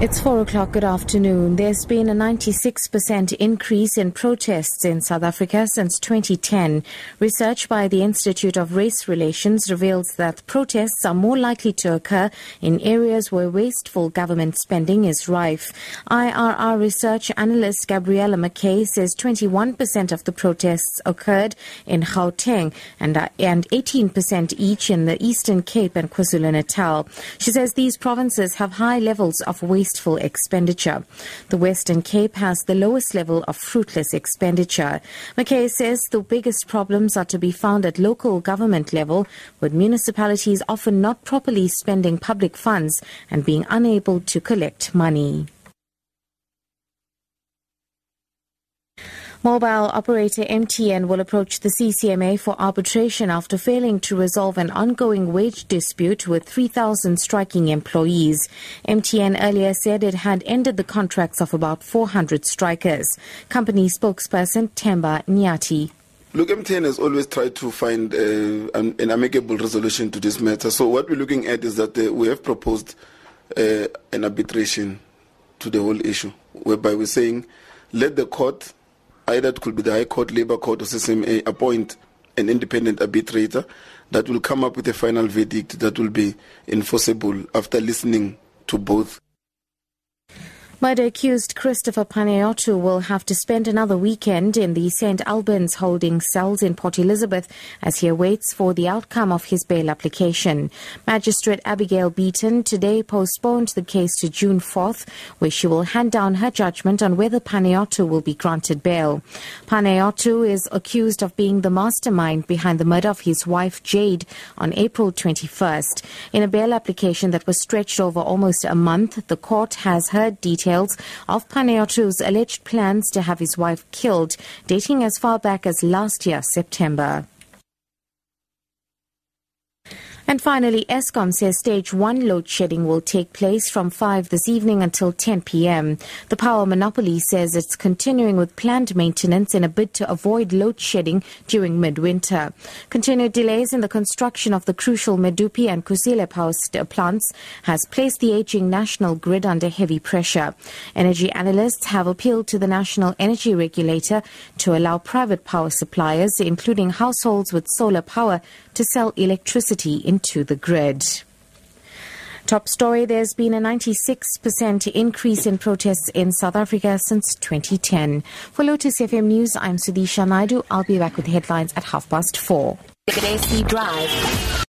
It's four o'clock. Good afternoon. There's been a 96% increase in protests in South Africa since 2010. Research by the Institute of Race Relations reveals that protests are more likely to occur in areas where wasteful government spending is rife. IRR research analyst Gabriella McKay says 21% of the protests occurred in Gauteng and, uh, and 18% each in the Eastern Cape and KwaZulu-Natal. She says these provinces have high levels of waste wasteful expenditure. The Western Cape has the lowest level of fruitless expenditure. McKay says the biggest problems are to be found at local government level, with municipalities often not properly spending public funds and being unable to collect money. Mobile operator MTN will approach the CCMA for arbitration after failing to resolve an ongoing wage dispute with 3,000 striking employees. MTN earlier said it had ended the contracts of about 400 strikers. Company spokesperson Temba Nyati. Look, MTN has always tried to find uh, an, amicable resolution to this matter. So, what we're looking at is that uh, we have proposed uh, an arbitration to the whole issue, whereby we're saying let the court either it could be the High Court, Labour Court, or CCMA appoint an independent arbitrator that will come up with a final verdict that will be enforceable after listening to both. Murder accused Christopher Panayiotou will have to spend another weekend in the St. Albans holding cells in Port Elizabeth as he awaits for the outcome of his bail application. Magistrate Abigail Beaton today postponed the case to June 4th, where she will hand down her judgment on whether Panayiotou will be granted bail. Panayiotou is accused of being the mastermind behind the murder of his wife Jade on April 21st. In a bail application that was stretched over almost a month, the court has heard details details of Panayiotou's alleged plans to have his wife killed, dating as far back as last year, September. And finally, Eskom says stage one load shedding will take place from 5 this evening until 10 p.m. The power monopoly says it's continuing with planned maintenance in a bid to avoid load shedding during midwinter. Continued delays in the construction of the crucial Medupi and Kusile power plants has placed the aging national grid under heavy pressure. Energy analysts have appealed to the National Energy Regulator to allow private power suppliers, including households with solar power, to sell electricity into the grid. Top story There's been a 96% increase in protests in South Africa since 2010. For Lotus FM News, I'm Sudisha Naidu. I'll be back with headlines at half past four. Drive.